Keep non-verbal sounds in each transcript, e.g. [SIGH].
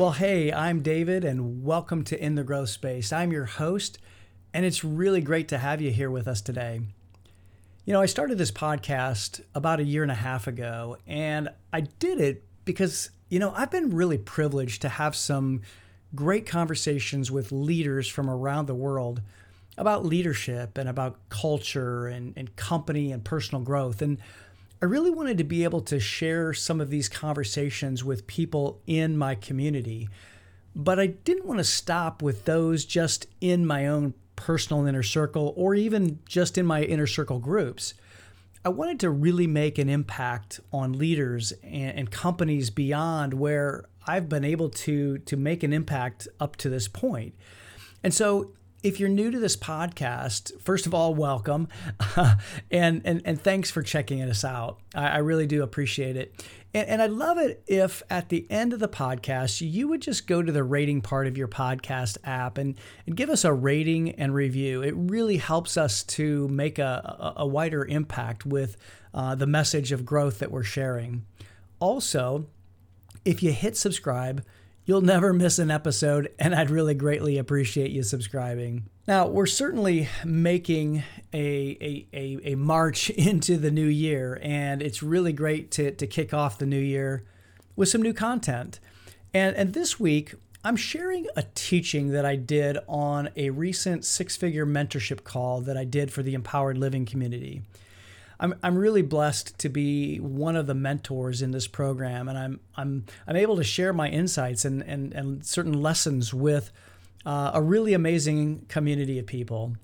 Well, hey, I'm David, and welcome to In the Growth Space. I'm your host, and it's really great to have you here with us today. You know, I started this podcast about a year and a half ago, and I did it because, you know, I've been really privileged to have some great conversations with leaders from around the world about leadership and about culture and, and company and personal growth. And I really wanted to be able to share some of these conversations with people in my community, but I didn't want to stop with those just in my own personal inner circle or even just in my inner circle groups. I wanted to really make an impact on leaders and, and, companies beyond where I've been able to to make an impact up to this point. And so if you're new to this podcast, first of all, welcome, [LAUGHS] and, and and thanks for checking us out. I, I really do appreciate it, and, and I'd love it if at the end of the podcast you would just go to the rating part of your podcast app and and give us a rating and review. It really helps us to make a a, a wider impact with uh, the message of growth that we're sharing. Also, if you hit subscribe You'll never miss an episode, and I'd really greatly appreciate you subscribing. Now, we're certainly making a, a, a, a, march [LAUGHS] into the new year, and it's really great to, to kick off the new year with some new content. And, and this week, I'm sharing a teaching that I did on a recent six figure mentorship call that I did for the Empowered Living community. I'm, I'm really blessed to be one of the mentors in this program, and I'm I'm I'm able to share my insights and and, and certain lessons with uh, a really amazing community of people.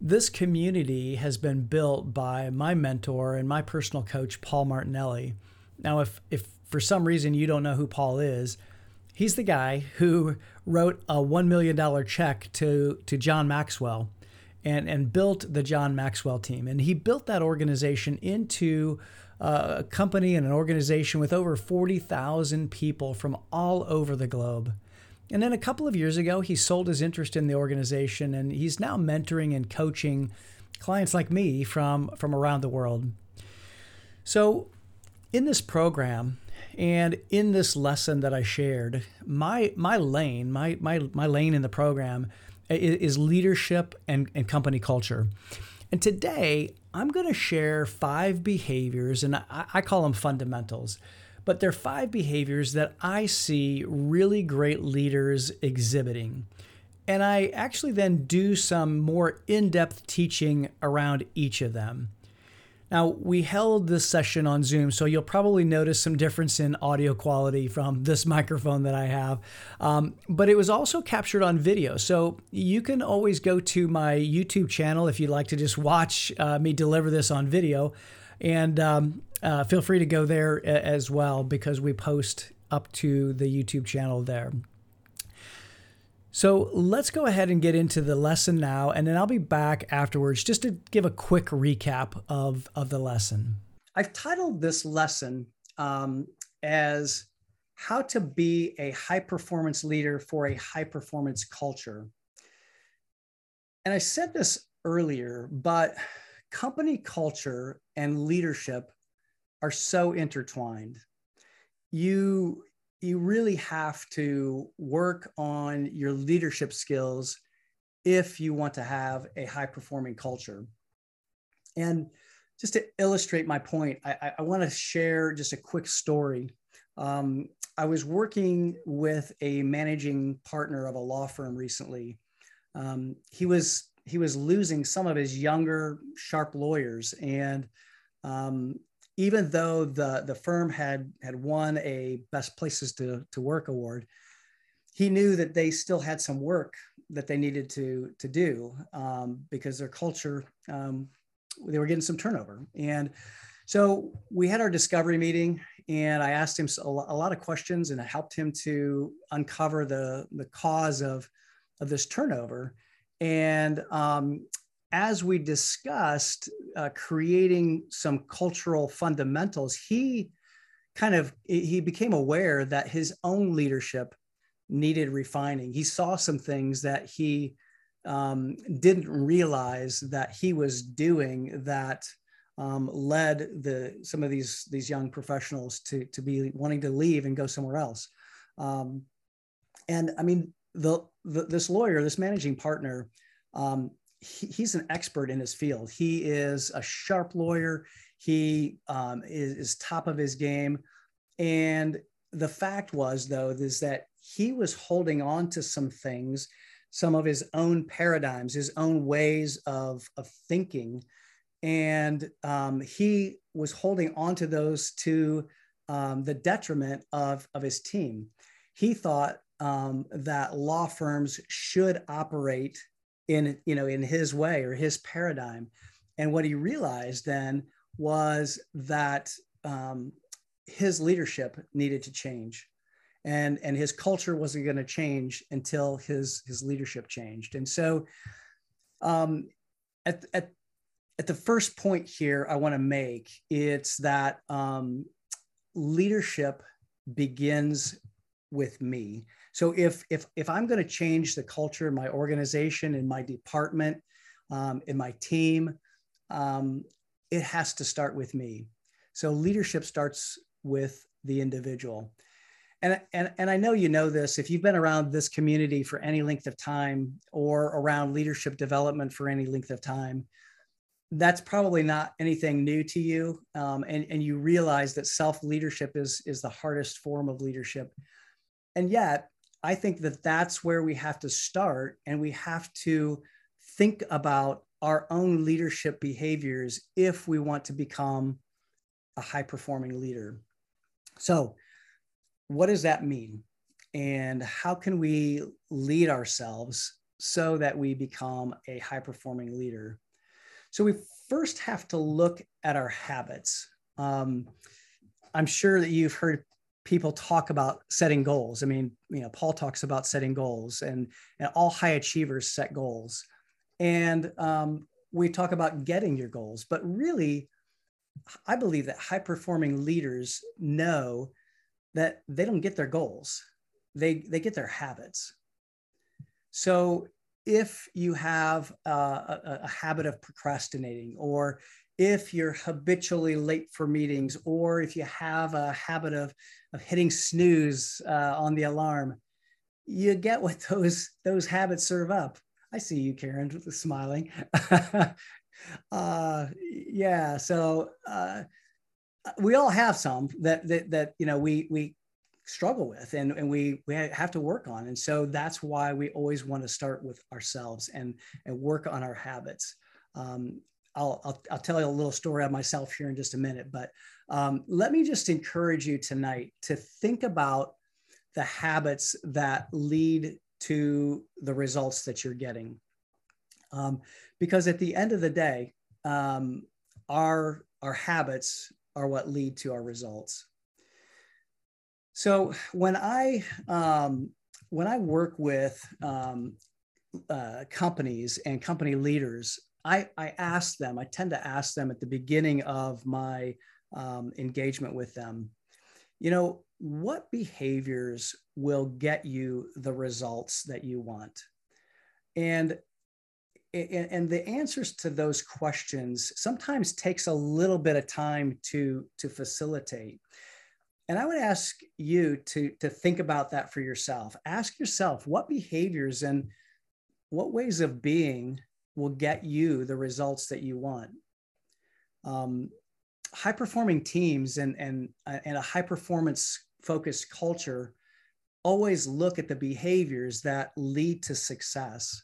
This community has been built by my mentor and my personal coach, Paul Martinelli. Now, if if for some reason you don't know who Paul is, he's the guy who wrote a one million dollar check to to John Maxwell and, and built the John Maxwell team. And he built that organization into uh, a company and an organization with over 40,000 people from all over the globe. And then a couple of years ago, he sold his interest in the organization and he's now mentoring and coaching clients like me from, from around the world. So, in this program and in this lesson that I shared, my, my lane, my, my, my lane in the program is leadership and, and company culture. And today, I'm going to share five behaviors, and I, I, call them fundamentals, but they're five behaviors that I see really great leaders exhibiting. And I actually then do some more in depth teaching around each of them. Now, we held this session on Zoom, so you'll probably notice some difference in audio quality from this microphone that I have. Um, but it was also captured on video. So you can always go to my YouTube channel if you'd like to just watch uh, me deliver this on video. And um, uh, feel free to go there as well because we post up to the YouTube channel there. So let's go ahead and get into the lesson now, and then I'll be back afterwards just to give a quick recap of, of the lesson. I've titled this lesson um, as How to Be a High Performance Leader for a High Performance Culture. And I said this earlier, but company culture and leadership are so intertwined. You you really have to work on your leadership skills if you want to have a high performing culture. And just to illustrate my point, I, I want to share just a quick story. Um, I was working with a managing partner of a law firm recently. Um, he was he was losing some of his younger, sharp lawyers, and um, even though the the firm had had won a best places to to work award he knew that they still had some work that they needed to to do um, because their culture um, they were getting some turnover. And so we had our discovery meeting and i asked him a lot of questions and i helped him to uncover the the cause of of this turnover. And um, as we discussed uh, creating some cultural fundamentals he kind of he became aware that his own leadership needed refining. He saw some things that he um, didn't realize that he was doing that um, led the some of these these young professionals to to be wanting to leave and go somewhere else. Um, and I mean, the, the this lawyer, this managing partner, um, he, he's an expert in his field. He is a sharp lawyer. He um, is, is top of his game. And the fact was, though, is that he was holding on to some things, some of his own paradigms, his own ways of, of thinking. And um, he was holding on to those to um, the detriment of, of his team. He thought um, that law firms should operate in you know in his way or his paradigm. And what he realized then was that um, his leadership needed to change. And and his culture wasn't going to change until his his leadership changed. And so um, at, at at the first point here i want to make it's that um, leadership begins with me so if if if i'm going to change the culture in my organization in my department um, in my team um, it has to start with me so leadership starts with the individual and, and, and I know you know this if you've been around this community for any length of time or around leadership development for any length of time, that's probably not anything new to you. Um, and, and you realize that self leadership is, is the hardest form of leadership. And yet, I think that that's where we have to start and we have to think about our own leadership behaviors if we want to become a high performing leader. So, what does that mean? And how can we lead ourselves so that we become a high performing leader? So, we first have to look at our habits. Um, I'm sure that you've heard people talk about setting goals. I mean, you know, Paul talks about setting goals, and, and all high achievers set goals. And um, we talk about getting your goals, but really, I believe that high performing leaders know that they don't get their goals, they, they get their habits. So if you have a, a, a habit of procrastinating or if you're habitually late for meetings or if you have a habit of, of hitting snooze uh, on the alarm you get what [LAUGHS] those those habits serve up. I see you karen [LAUGHS] smiling. [LAUGHS] Uh, yeah so uh, we all have some that that, that you know we we struggle with and, and we we have to work on. And so that's why we always want to start with ourselves and and work on our habits. Um, I'll, I'll, I'll, tell you a little story of myself here in just a minute, but um, let me just encourage you tonight to think about the habits that lead to the results that you're getting. Um, because at the end of the day, um, our, our habits are what lead to our results. So when I, um, when I work with um, uh, companies and company leaders, I, I ask them, I tend to ask them at the beginning of my um, engagement with them, you know, what behaviors will get you the results that you want? And and the answers to those questions sometimes takes a little bit of time to to facilitate and i would ask you to to think about that for yourself ask yourself what behaviors and what ways of being will get you the results that you want. Um, high performing teams and, and, and a high performance focused culture always look at the behaviors that lead to success.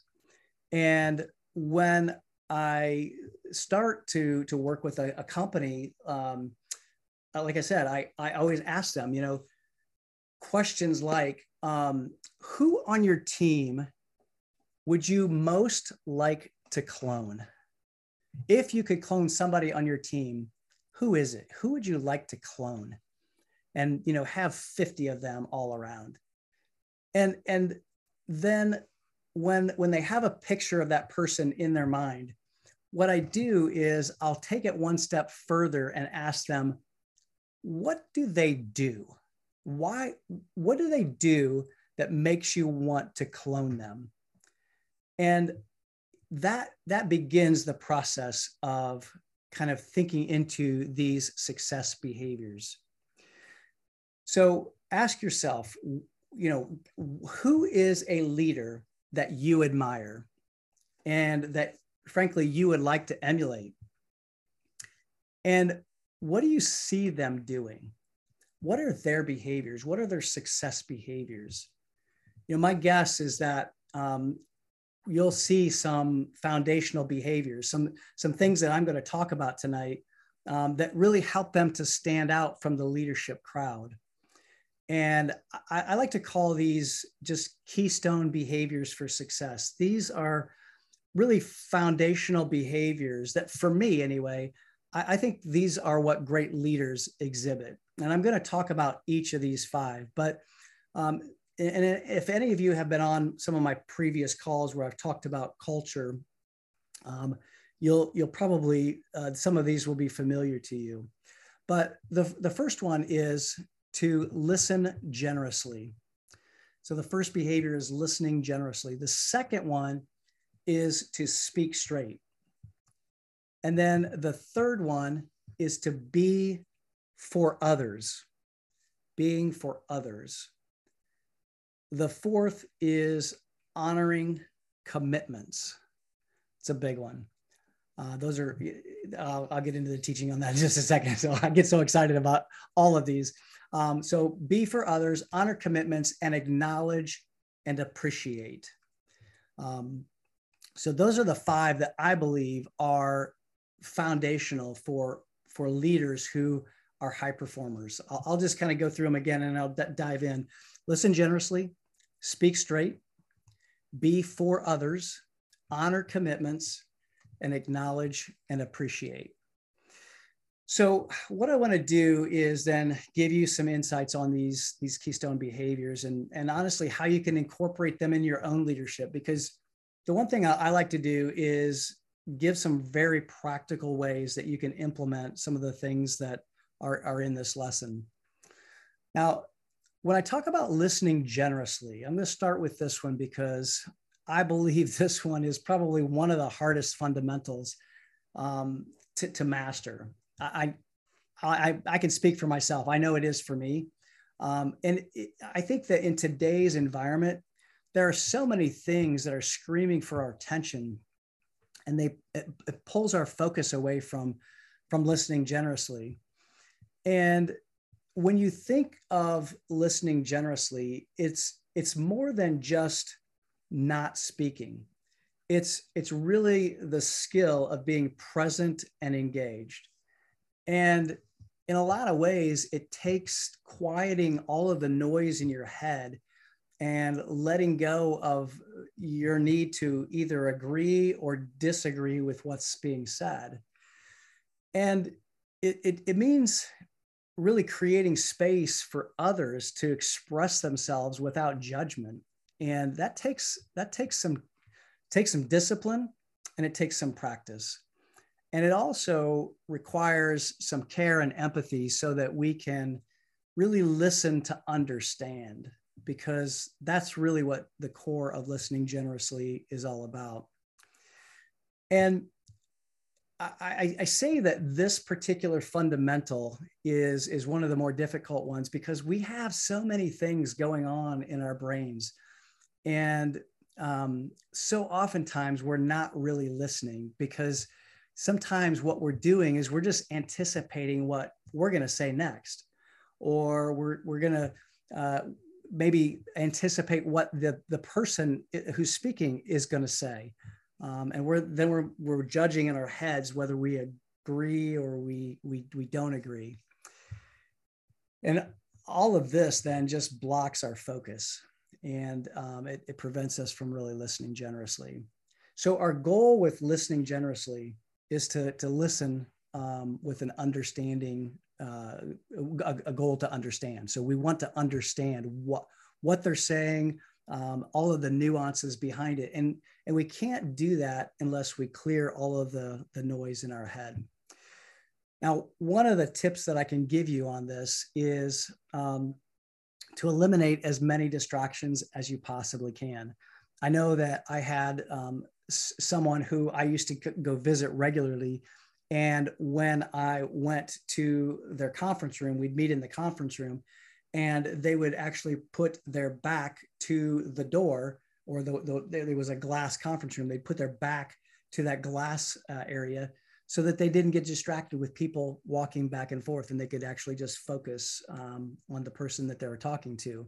And when I start to, to work with a, a company, um, uh, like I said, I, I always ask them, you know, questions like um, who on your team would you most like to clone? If you could clone somebody on your team, who is it? Who would you like to clone? And you know, have 50 of them all around. And and then when when they have a picture of that person in their mind, what I do is I'll take it one step further and ask them, what do they do? Why what do they do that makes you want to clone them? And that that begins the process of kind of thinking into these success behaviors so ask yourself you know, who is a leader that you admire and that frankly you would like to emulate? And what do you see them doing? What are their behaviors? What are their success behaviors? You know, my guess is that um, you'll see some foundational behaviors, some some things that I'm going to talk about tonight um, that really help them to stand out from the leadership crowd. And I, I, like to call these just keystone behaviors for success. These are really foundational behaviors that, for me anyway, I, I think these are what great leaders exhibit. And I'm going to talk about each of these five. But um, and if any of you have been on some of my previous calls where I've talked about culture, um, you'll you'll probably uh, some of these will be familiar to you. But the the first one is to listen generously. So the first behavior is listening generously. The second one is to speak straight. And then the third one is to be for others, being for others. The fourth is honoring commitments. It's a big one. Uh, those are, I'll, I'll, get into the teaching on that in just a second. [LAUGHS] So I get so excited about all of these. Um, so be for others, honor commitments, and acknowledge and appreciate. Um, so those are the five that I believe are foundational for for leaders who are high performers. I'll, I'll just kind of go through them again and I'll d- dive in. Listen generously, speak straight, be for others, honor commitments, and acknowledge and appreciate. So what I want to do is then give you some insights on these, these keystone behaviors and, and honestly how you can incorporate them in your own leadership. Because the one thing I, I like to do is give some very practical ways that you can implement some of the things that are, are in this lesson. Now, when I talk about listening generously, I'm going to start with this one because I believe [LAUGHS] this one is probably one of the hardest fundamentals um, to, to, master. I, I, I can speak for myself. I know it is for me. Um, and it, I think that in today's environment, there are so many things that are screaming for our attention and they it, it pulls our focus away from from listening generously and when you think of listening generously it's it's more than just not speaking. It's it's really the skill of being present and engaged. And in a lot of ways it takes quieting all of the noise in your head and letting go of your need to either agree or disagree with what's being said. And it, it, it means really creating space for others to express themselves without judgment. And that takes that takes some takes some discipline and it takes some practice. And it also requires some care and empathy so that we can really listen to understand because that's really what the core of listening generously is all about. And I, I, say that this particular fundamental is is one of the more difficult ones because we have so many things going on in our brains. And um, so oftentimes we're not really listening because sometimes what we're doing is we're just anticipating what we're going to say next. Or we're, we're going to uh, maybe anticipate what the, the person who's speaking is going to say um, and we're then we're, we're judging in our heads whether we agree or we, we, we don't agree and all of this then just blocks our focus and um, it, it prevents us from really listening generously. So our goal with listening generously is to, to listen um, with an understanding, uh, a, a, goal to understand. So we want to understand what, what they're saying, um, all of the nuances behind it. And, and we can't do that unless we clear all of the, the noise in our head. Now, one of the tips that I can give you on this is um, to eliminate as many distractions as you possibly can. I know that I had um, someone who I used to go visit regularly. And when I went to their conference room, we'd meet in the conference room. And they would actually put their back to the door or the, the, there was a glass conference room. They'd put their back to that glass uh, area so that they didn't get distracted with people walking back and forth and they could actually just focus um, on the person that they were talking to.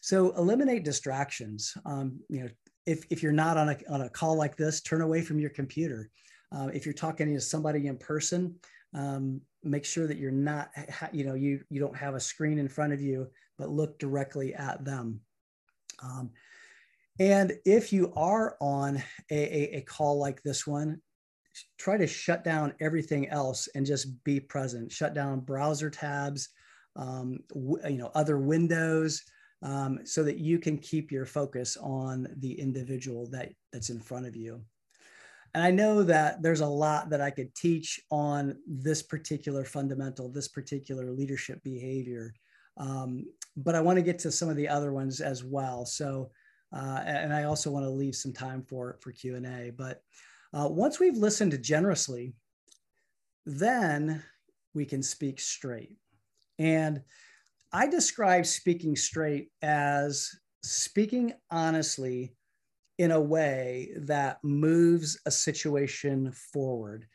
So eliminate distractions. Um, you know if, if you're not on a, on a call like this turn away from your computer. Uh, if you're talking to somebody in person um, make sure that you're not you know you you don't have a screen in front of you but look directly at them. Um, and if you are on a, a, a, call like this one try to shut down everything else and just be present. Shut down browser tabs um, you know other windows um, so that you can keep your focus on the individual that that's in front of you and I know that there's a lot that I could teach on this particular fundamental, this particular leadership behavior. Um, but I want to get to some of the other ones as well. So, uh, and I also want to leave some time for, for Q&A. But uh, once we've listened generously, then we can speak straight. And I describe speaking straight as speaking honestly in a way that moves a situation forward.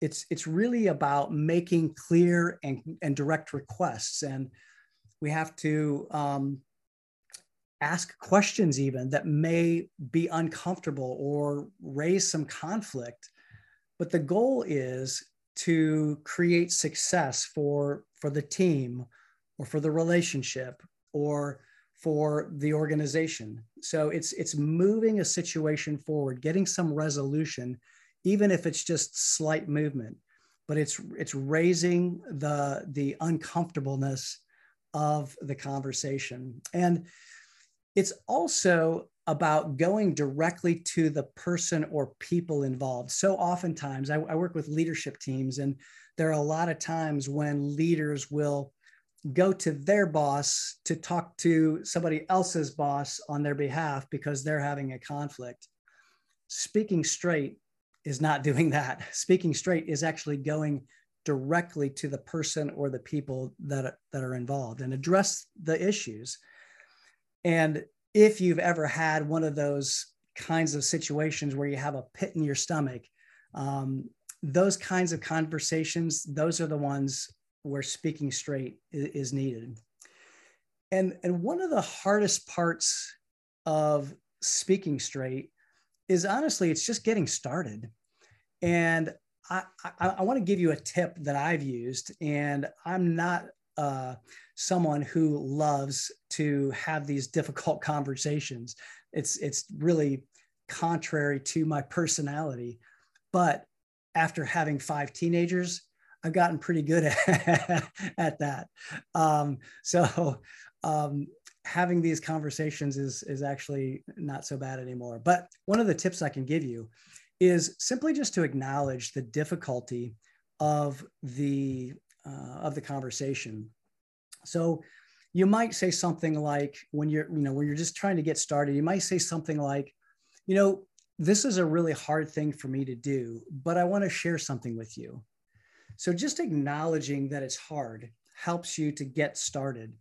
It's, it's really about making clear and, and direct requests. And we have to um, ask questions, even that may be uncomfortable or raise some conflict. But the goal is to create success for, for the team or for the relationship or for the organization. So it's it's moving a situation forward, getting some resolution, even if it's just slight movement. But it's it's raising the the uncomfortableness of the conversation. And it's also about going directly to the person or people involved. So oftentimes I, I work with leadership teams, and there are a lot of times when leaders will go to their boss to talk to somebody else's boss on their behalf because they're having a conflict. Speaking straight is not [LAUGHS] doing that. Speaking straight is actually going directly to the person or the people that, that are involved and address the issues. And if you've ever had one of those kinds of situations where you have a pit in your stomach, um, those kinds of conversations, those are the ones where speaking straight is, needed. And, and one of the hardest parts of speaking straight is honestly, it's just getting started. And I, I, I want to give you a tip that I've used, and I'm not uh, someone who loves to have these difficult [LAUGHS] conversations. It's it's really contrary to my personality. But after having five teenagers, I've gotten pretty good at, [LAUGHS] at that. Um, so [LAUGHS] um, having these conversations is, is actually not so bad anymore. But one of the tips I can give you is simply just to acknowledge the difficulty of the uh, of the conversation. So you might say something like when you're you know when you're just trying to get started, you might say something like, you know, this is a really hard thing for me to do, but I want to share something with you. So just acknowledging that it's hard helps you to get started.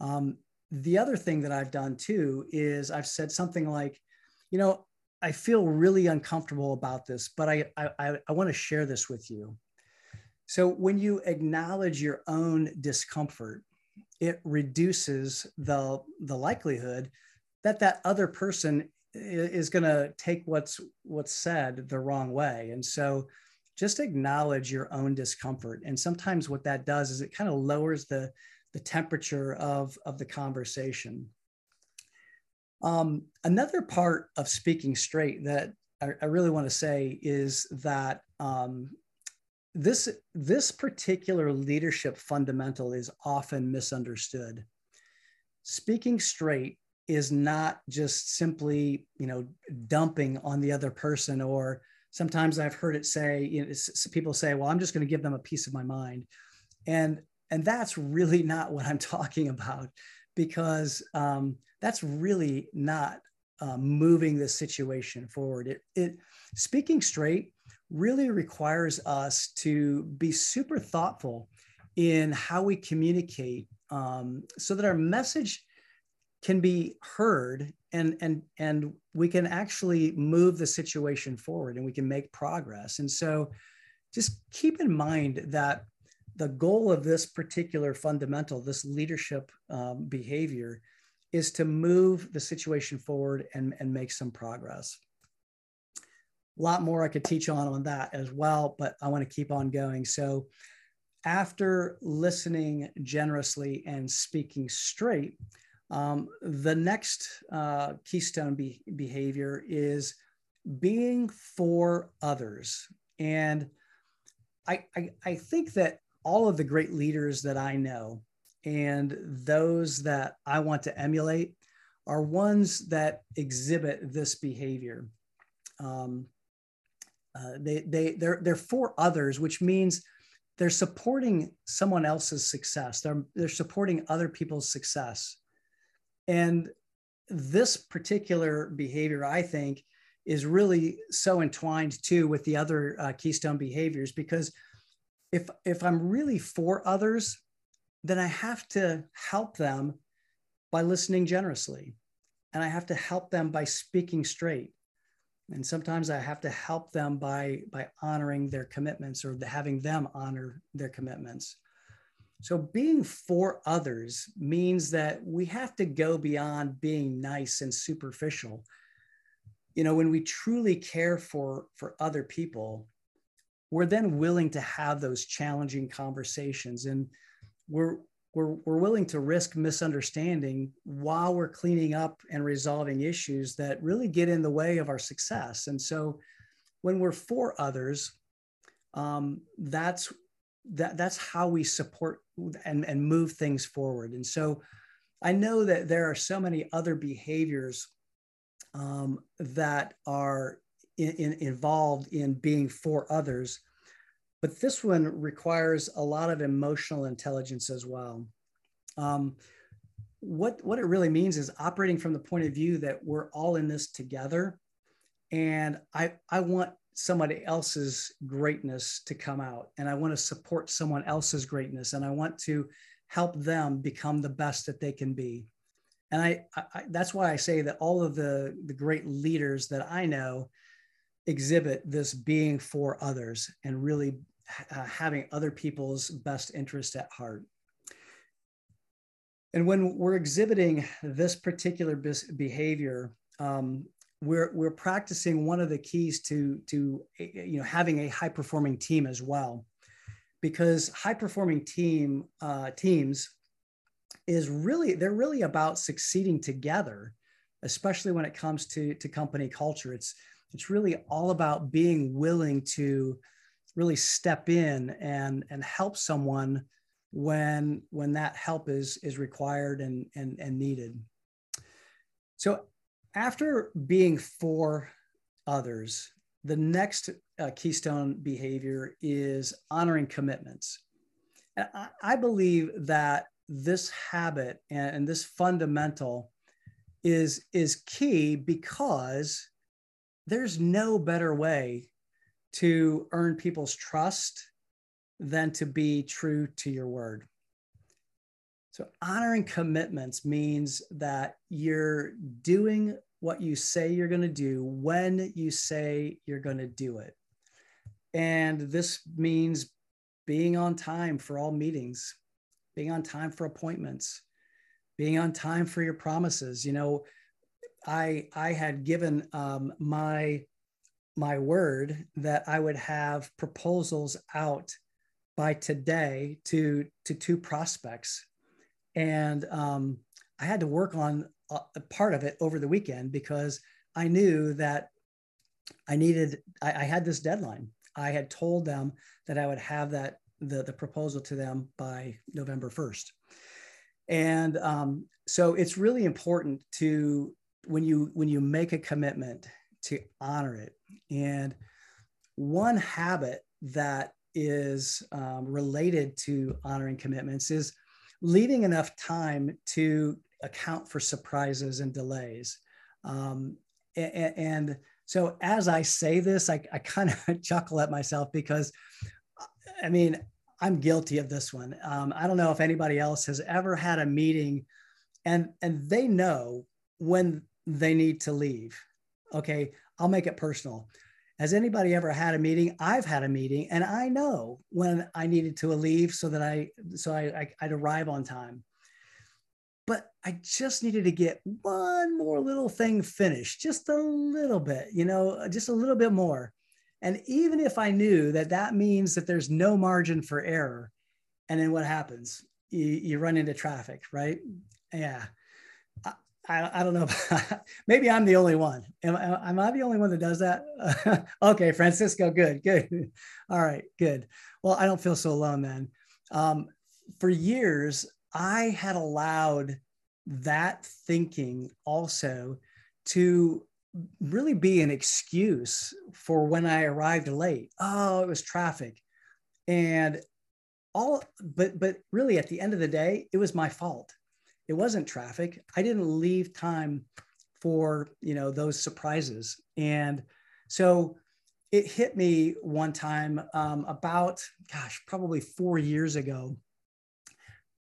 Um, the other thing that I've done too is I've said something like, you know, I feel really uncomfortable about this, but I, I, I want to share this with you. So when you acknowledge your own discomfort, it reduces the, the likelihood that that other person is going to take what's what's said the wrong way. And so just acknowledge your own discomfort. And sometimes what that does is it kind of lowers the, the temperature of, of the conversation. Um, another part of speaking straight that I, I really want to say is that um, this, this particular leadership fundamental is often misunderstood. Speaking straight is not just simply, you know, dumping on the other person or sometimes I've heard it say, you know, people say, well, I'm just going to give them a piece of my mind. And, and that's really [LAUGHS] not what I'm talking about because um, that's really not uh, moving the situation forward. It, it, speaking straight really requires us to be super thoughtful in how we communicate um, so that our message can be heard and and and we can actually move the situation forward and we can make progress. And so just keep in mind that the goal of this particular fundamental this leadership um, behavior is to move the situation forward and, and make some progress. A lot more i could teach on on that as well but i want to keep on going. So after listening generously and speaking straight um, the next uh, keystone be- behavior is being for others. And I, I, I think that all of the great leaders that I know and those that I want to emulate are ones that exhibit this behavior. Um, uh, they, they, they're, they're for others, which means they're supporting someone else's success. They're, they're supporting other people's success. And this particular behavior, I think, is really so entwined too with the other uh, keystone behaviors because if if I'm really for others, then I have to help them by listening generously, and I have to help them by speaking straight, and sometimes I have to help them by by honoring their commitments or having them honor their commitments. So being for others means that we have to go beyond being nice and superficial. You know, when we truly care for for other people, we're then willing to have those challenging conversations and we're we're, we're willing to risk misunderstanding while we're cleaning up and resolving issues that really get in the way of our success. And so when we're for others, um, that's that that's how we support and, and move things forward. And so I know that there are so many other behaviors um, that are in, in, involved in being for others, but this one requires a lot of emotional intelligence as well. Um, what, what it really means is operating from the point of view that we're all in this together. And I, I want somebody else's greatness to come out. And i want to support someone else's greatness and i want to help them become the best that they can be. And I, I, that's why i say that all of the the great leaders that i know exhibit this being for others and really uh, having other people's best interest at heart. And when we're exhibiting this particular behavior um, we're we're practicing one of the keys to to you know having a high performing team as well. Because high performing team uh, teams is really they're really about succeeding together especially when it comes to to company culture. It's it's really all about being willing to really step in and and help someone when when that help is is required and and, and needed. So after being for others, the next uh, keystone behavior is honoring commitments. And I, I believe that this habit and, and, this fundamental is, is key because there's no better way to earn people's trust than to be true to your word. So, honoring commitments means that you're doing what you say you're going to do when you say you're going to do it. And this means being on time for all meetings, being on time for appointments, being on time for your promises. You know, I I had given um, my my word that I would have proposals out by today to to two prospects and um, I had to work on a part of it over the weekend because I knew that I needed. I, I had this deadline. I had told them that I would have that the the proposal to them by November first, and um, so it's really important to when you when you make a commitment to honor it. And one habit that is um, related to honoring commitments is leaving enough time to account for surprises and delays. Um, and, and, so as I say this, I, I kind of [LAUGHS] chuckle at myself because, I mean, I'm guilty of this one. Um, I don't know if anybody else has ever had a meeting and and they know when they need to leave. Okay, I'll make it personal. Has anybody ever had a meeting? I've had a meeting and I know when I needed to leave so that I so I, I I'd arrive on time. But I just needed to get one more little thing finished, just a little bit, you know, uh, just a little bit more. And even if I knew that that means that there's no margin for error, and then what happens? You, you run into traffic, right? Yeah. I, I, don't know. [LAUGHS] Maybe I'm the only one. Am, am I the only one that does that? [LAUGHS] okay, Francisco, good, good. [LAUGHS] All right, good. Well, I don't feel so alone then. Um, for years, I had allowed that thinking also to really be an excuse for when I arrived late. Oh, it was traffic. And all but but really at the end of the day, it was my fault. It wasn't traffic. I didn't leave time for, you know, those surprises. And so it hit me one time um, about gosh, probably 4 years ago.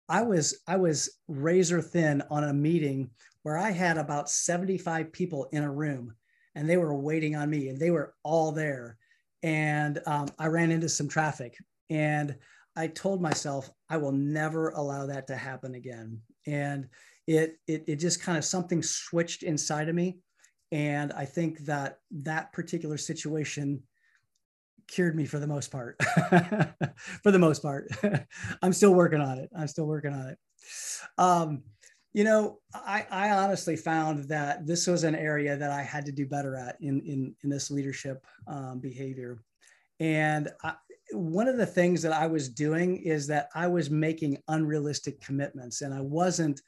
I was I was razor thin on a meeting where I had about 75 people in a room and they were waiting on me and they were all there. And um, I ran into some traffic and I told myself, I will never allow that to happen again. And it, it, it just kind of something switched inside of me. And I think that that particular situation cured me for the most part. [LAUGHS] for the most part, [LAUGHS] I'm still working on it. I'm still working on it. Um, you know, I, I honestly found that this was an area that I had to do better at in in, in this leadership um, behavior. And I, one of the things that I was doing is that I was making unrealistic commitments, and I wasn't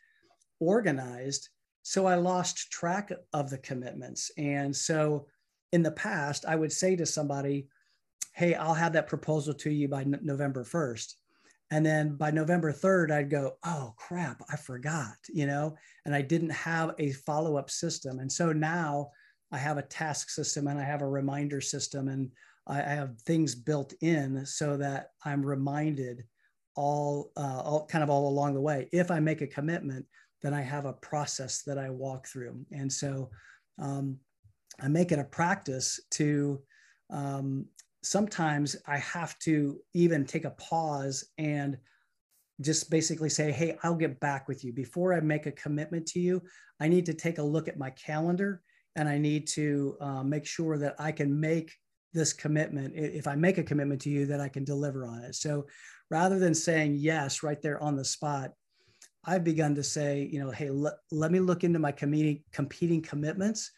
organized, so I lost track of the commitments. And so, in the past, I would say to somebody, "Hey, I'll have that proposal to you by November 1st." And then by November 3rd, I'd go, oh crap, I forgot, you know, and I didn't have a follow up system. And so now I have a task system and I have a reminder system and I have things built in so that I'm reminded all, uh, all kind of all along the way. If I make a commitment, then I have a process that I walk through. And so um, I make it a practice to um, sometimes I have to even take a pause and just basically say, Hey, I'll get back with you. Before I make a commitment to you, I need to take a look at my calendar and I need to uh, make sure that I can make this commitment. If I make a commitment to you, that I can deliver on it. So rather than saying yes right there on the spot, I've begun to say, you know, hey, let, let me look into my competing, competing commitments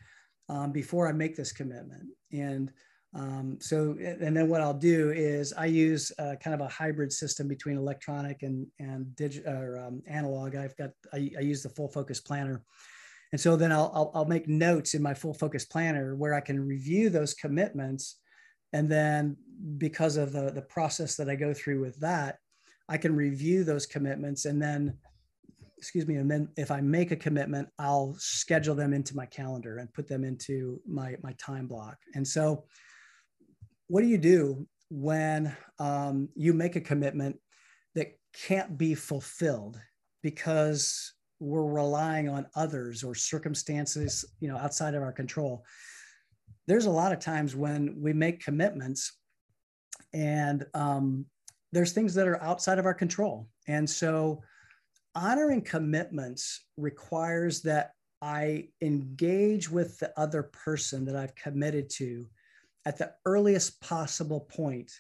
um, before I make this commitment. And um, so, and then what I'll do is I use uh, kind of a hybrid system between electronic and and digital or um, analog. I've got I, I, use the full focus planner, and so then I'll, I'll I'll make notes in my full focus planner where I can review those commitments, and then because of the the process that I go through with that, I can review those commitments and then excuse me and then if i make a commitment i'll schedule them into my calendar and put them into my my time block. And so what do you do when um, you make a commitment that can't be fulfilled because we're relying on others or circumstances you know outside of our control there's a lot of times when we make commitments and um, there's things that are outside of our control and so honoring commitments requires that i engage with the other person that i've committed to at the earliest possible point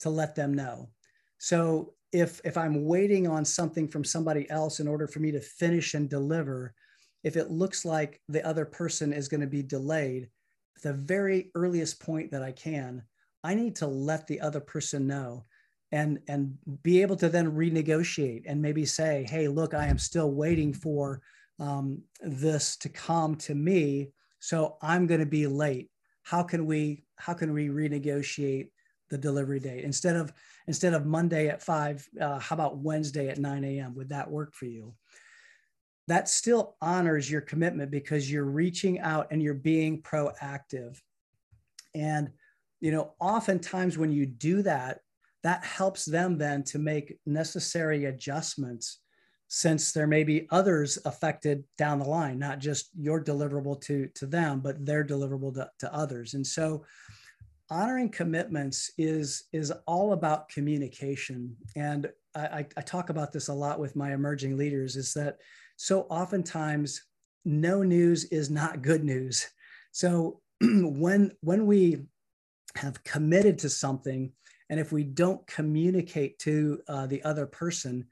to let them know. So if if I'm waiting on something from somebody else in order for me to finish and deliver, if it looks like the other person is going to be delayed, the very earliest point that I can, I need to let the other person know and and be able to then renegotiate and maybe say, hey, look, I am still waiting for um, this to come to me, so I'm going to be late. How can we how can we renegotiate the delivery date instead of instead of Monday at five? Uh, how about Wednesday at 9 a.m.? Would that work for you? That still honors your commitment because you're reaching out and you're being proactive. And you know, oftentimes when you do that, that helps them then to make necessary adjustments since there may be others affected down the line not just your deliverable to to them but their deliverable to, to others and so honoring commitments is is all about communication and I, I talk about this a lot with my emerging leaders is that so oftentimes no news is not good news. So [CLEARS THROAT] when when we have committed to something and if we don't communicate to uh, the other person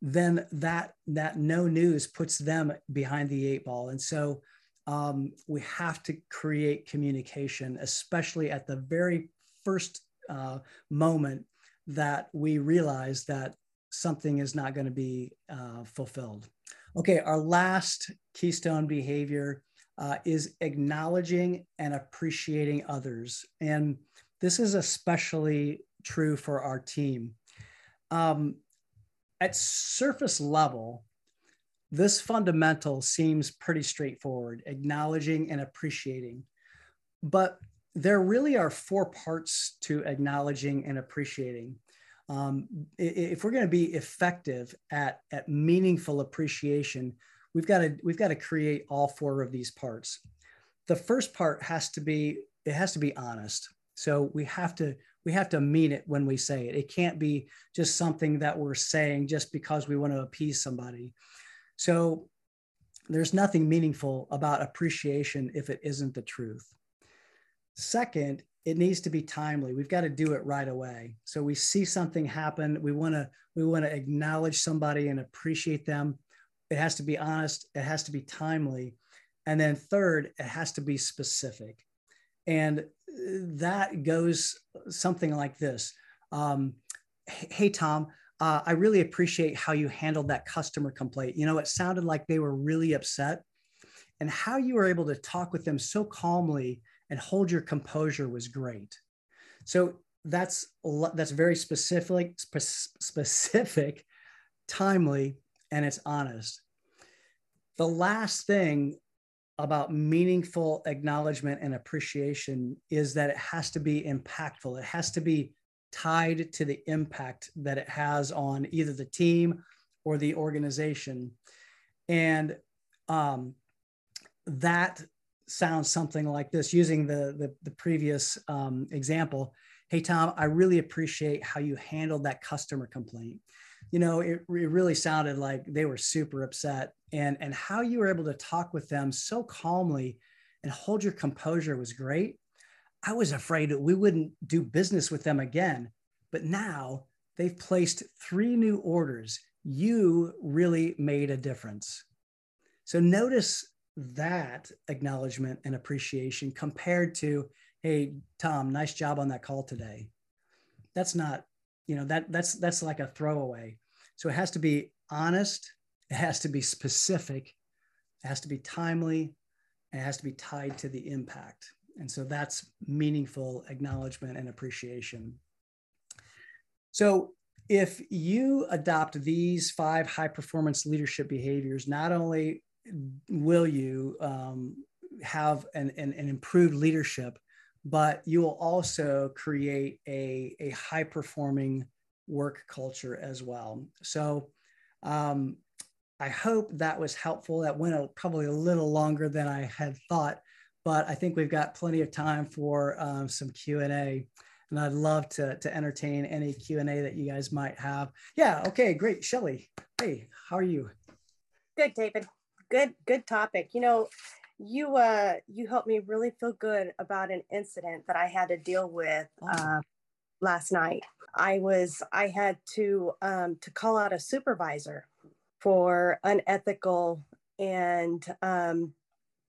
then that that no news puts them behind the eight ball. And so um, we have to create communication especially at the very first uh, moment that we realize that something is not going to be uh, fulfilled okay our last keystone behavior uh, is acknowledging and appreciating others and this is especially true for our team um, at surface level, this fundamental seems pretty straightforward, acknowledging and appreciating. But there really are four parts to acknowledging and appreciating. Um, if we're going to be effective at, at meaningful appreciation, we've got to we've got to create all four of these parts. The first part has to be it has to be honest. So we have to we have to mean it when we say it. It can't be just something that we're saying just because we want to appease somebody. So there's nothing meaningful about appreciation if it isn't the truth. Second, it needs to be timely. We've got to do it right away. So we see something happen, we want to we want to acknowledge somebody and appreciate them. It has to be honest, it has to be timely. And then third, it has to be specific. And that goes something like this um, Hey, Tom, uh, I really appreciate how you handled that customer complaint. You know, it sounded like they were really upset, and how you were able to talk with them so calmly and hold your composure was great. So that's that's very specific, spe- specific, timely, and it's honest. The last thing about meaningful acknowledgement and appreciation is that it has to be impactful. It has to be tied to the impact that it has on either the team or the organization. And um, that sounds something like this using the, the, the previous um, example. Hey, Tom, I really appreciate how you handled that customer complaint you know, it, it really sounded like they were super upset and, and how you were able to talk with them so calmly and hold your composure was great. I was afraid that we wouldn't do business with them again, but now they've placed three new orders. You really made a difference. So notice that acknowledgement and appreciation compared to, hey, Tom, nice job on that call today. That's not you know that that's that's like a throwaway. So it has to be honest it has to be specific it has to be timely and it has to be tied to the impact. And so that's meaningful acknowledgement and appreciation. So if you adopt these five high performance leadership behaviors not only will you um, have an, an, an improved leadership but you will also create a, a high performing work culture as well. So um, I hope that was helpful. That went a, probably a little longer than I had thought, but I think we've got plenty of time for um, some Q&A and I'd love to, to entertain any Q&A that you guys might have. Yeah, okay, great. Shelly, hey, how are you? Good, David. Good, good topic. You know, you uh you helped me really feel good about an incident that I had to deal with uh, last night. I was I had to um, to call out a supervisor for unethical and um,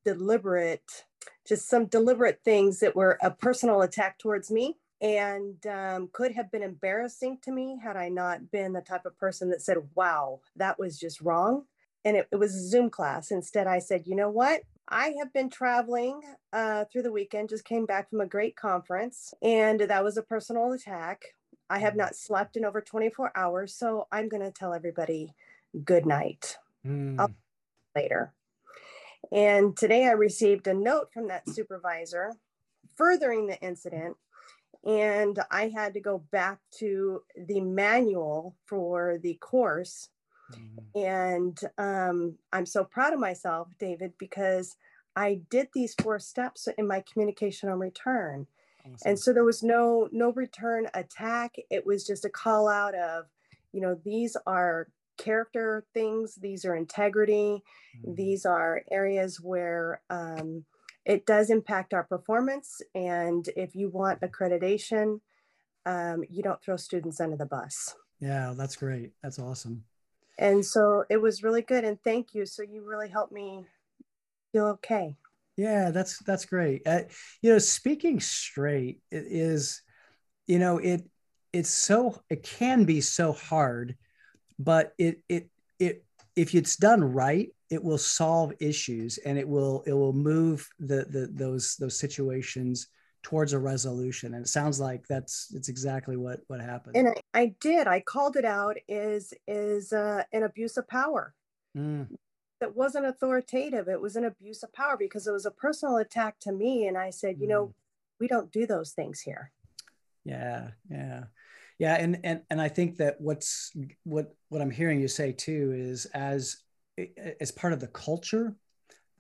deliberate, just some deliberate things that were a personal attack towards me and um, could have been embarrassing to me had I not been the type of person that said, "Wow, that was just wrong." And it, it was a Zoom class. Instead, I said, "You know what? I have been traveling uh, through the weekend, just came back from a great conference, and that was a personal attack. I have mm. not slept in over 24 hours, so I'm going to tell everybody good night mm. later. And today I received a note from that supervisor furthering the incident and I had to go back to the manual for the course. Mm-hmm. And um, I'm so proud of myself, David, because I did these four steps in my communication on return. Awesome. And so there was no no return attack. It was just a call out of, you know, these are character things, these are integrity, mm-hmm. these are areas where um, it does impact our performance. And if you want accreditation, um, you don't throw students under the bus. Yeah, that's great. That's awesome. And so it was really good. And thank you. So you really helped me feel okay. Yeah, that's that's great. Uh, you know, speaking straight is, you know, it it's so it can be so hard, but it it it if it's done right, it will solve issues and it will it will move the, the those those situations towards a resolution and it sounds like that's it's exactly what what happened and i, I did i called it out is is uh, an abuse of power mm. that wasn't authoritative it was an abuse of power because it was a personal attack to me and i said mm. you know mm. we don't do those things here yeah yeah yeah and and and i think that what's what what i'm hearing you say too is as as part of the culture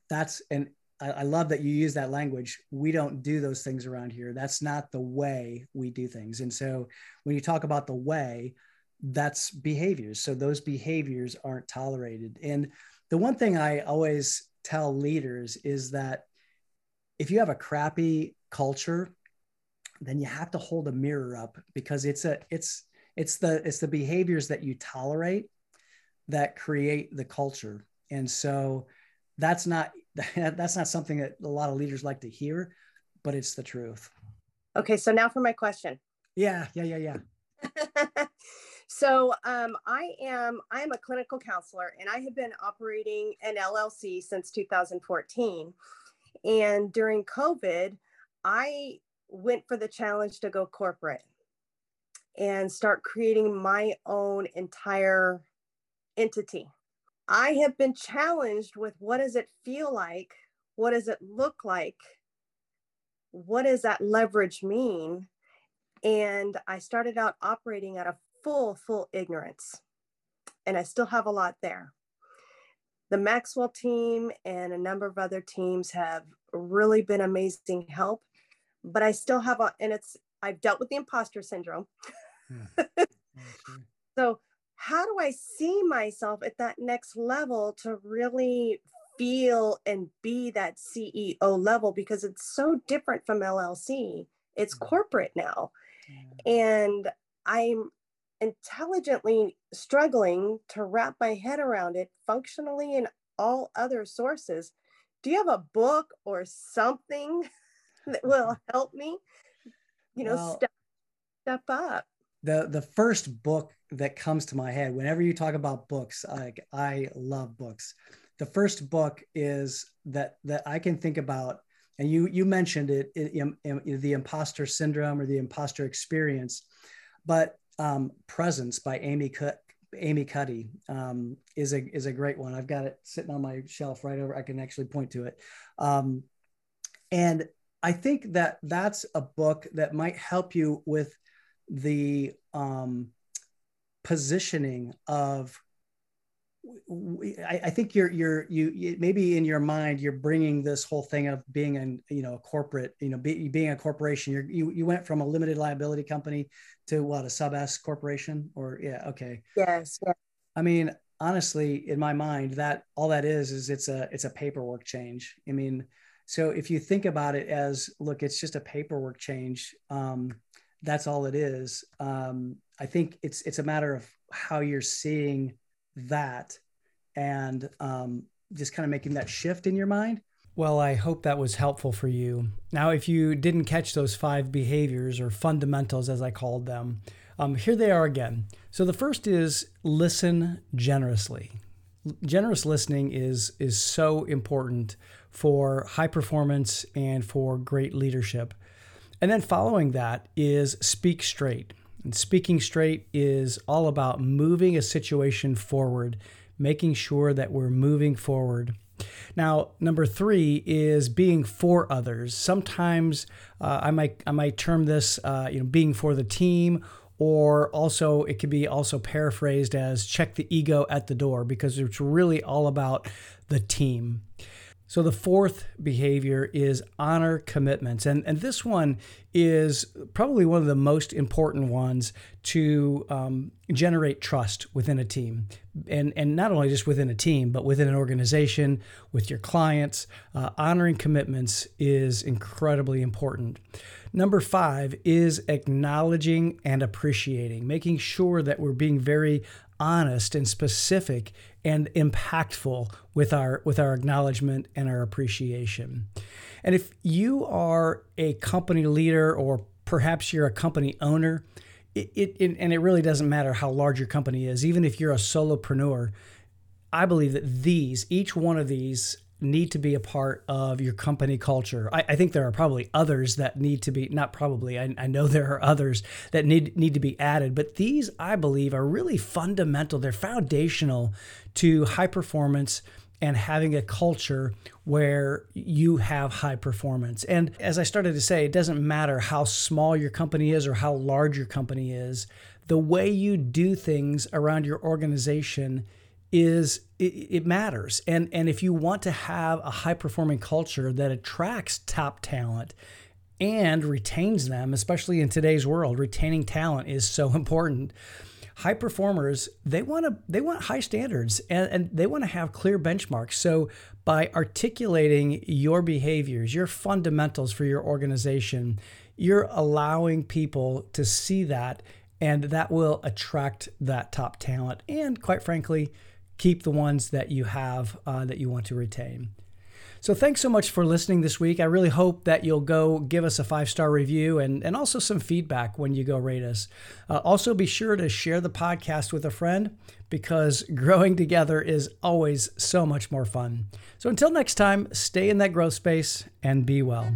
that's and I, I love that you use that language. We don't do those things around here. That's not the way we do things. And so when you talk about the way that's behaviors. So those behaviors aren't tolerated. And the one thing i always tell leaders is that if you have a crappy culture then you have to hold a mirror up because it's a it's it's the it's the behaviors that you tolerate that create the culture. And so that's not [LAUGHS] that's not something that a lot of leaders like to hear, but it's the truth. Okay, so now for my question. Yeah, yeah, yeah, yeah. [LAUGHS] so um, I am I am a clinical counselor, and I have been operating an LLC since 2014. And during COVID, I went for the challenge to go corporate and start creating my own entire entity. I have been challenged with what does it feel like? What does it look like? What does that leverage mean? And I started out operating at a full, full ignorance. And I still have a lot there. The Maxwell team and a number of other teams have really been amazing help, but I still have a, and it's, I've dealt with the imposter syndrome. Hmm. [LAUGHS] Oh, yeah. so how do I see myself at that next level to really feel and be that CEO level because it's so different from LLC. It's mm. corporate now. And I'm intelligently struggling to wrap my head around it functionally in all other sources. Do you have a book or something [LAUGHS] that will [LAUGHS] help me, you know, well, step step up? The the first book that comes to my head whenever you talk about books like i love books. The first book is that that i can think about and you you mentioned it, it the imposter syndrome or the imposter experience but um, presence by amy Cook, amy cuddy um, is a is a great one. I've got it sitting on my shelf right over i can actually point to it. Um, and i think that that's a book that might help you with the um, positioning of I, I, think you're you're you maybe in your mind you're bringing this whole thing of being an you know a corporate you know be, being a corporation. You're, you you went from a limited liability company to what a sub S corporation or yeah okay. Yes, yes I mean honestly in my mind that all that is is it's a it's a paperwork change. I mean so if you think about it as look it's just a paperwork change um, that's all it is. Um, I think it's it's a matter of how you're seeing that, and um, just kind of making that shift in your mind. Well, I hope that was helpful for you. Now, if you didn't catch those five behaviors or fundamentals, as I called them, um, here they are again. So the first is listen generously. Generous listening is is so important for high performance and for great leadership. And then following that is speak straight. And speaking straight is all about moving a situation forward, making sure that we're moving forward Now, number three is being for others. Sometimes uh, I might I might term this uh, you know being for the team or also it could be also paraphrased as check the ego at the door because it's really all about the team. So the fourth behavior is honor commitments. And, and this one is probably one of the most important ones to um, generate trust within a team. And, and not only just within a team, but within an organization, with your clients. Uh, honoring commitments is incredibly important. Number five is acknowledging and appreciating, making sure that we're being very honest and specific and impactful with our with our acknowledgement and our appreciation. And if you are a company leader or perhaps you're a company owner, it, it, and it really doesn't matter how large your company is, even if you're a solopreneur, I believe that these, each one of these need to be a part of your company culture. I, I, think there are probably others that need to be not probably. I, I, know [LAUGHS] there are others that need need to be added, but these I believe are really fundamental. They're foundational to high performance and having a culture where you have high performance. And as I started to say, it doesn't matter how small your company is or how large your company is. The way you do things around your organization is it, it, matters. And and if you want to have a high performing culture that attracts top talent and retains them, especially in today's world, retaining talent is so [LAUGHS] important. High performers, they want to they want high standards and, and they want to have clear benchmarks. So by articulating your behaviors, your fundamentals for your organization, you're allowing people to see that and that will attract that top talent and quite frankly keep the ones that you have uh, that you want to retain. So thanks so much for listening this week. I really hope that you'll go give us a five star review and, and also some feedback when you go rate us. Uh, also, be sure to share the podcast with a friend because [LAUGHS] growing together is always so much more fun. So until next time, stay in that growth space and be well.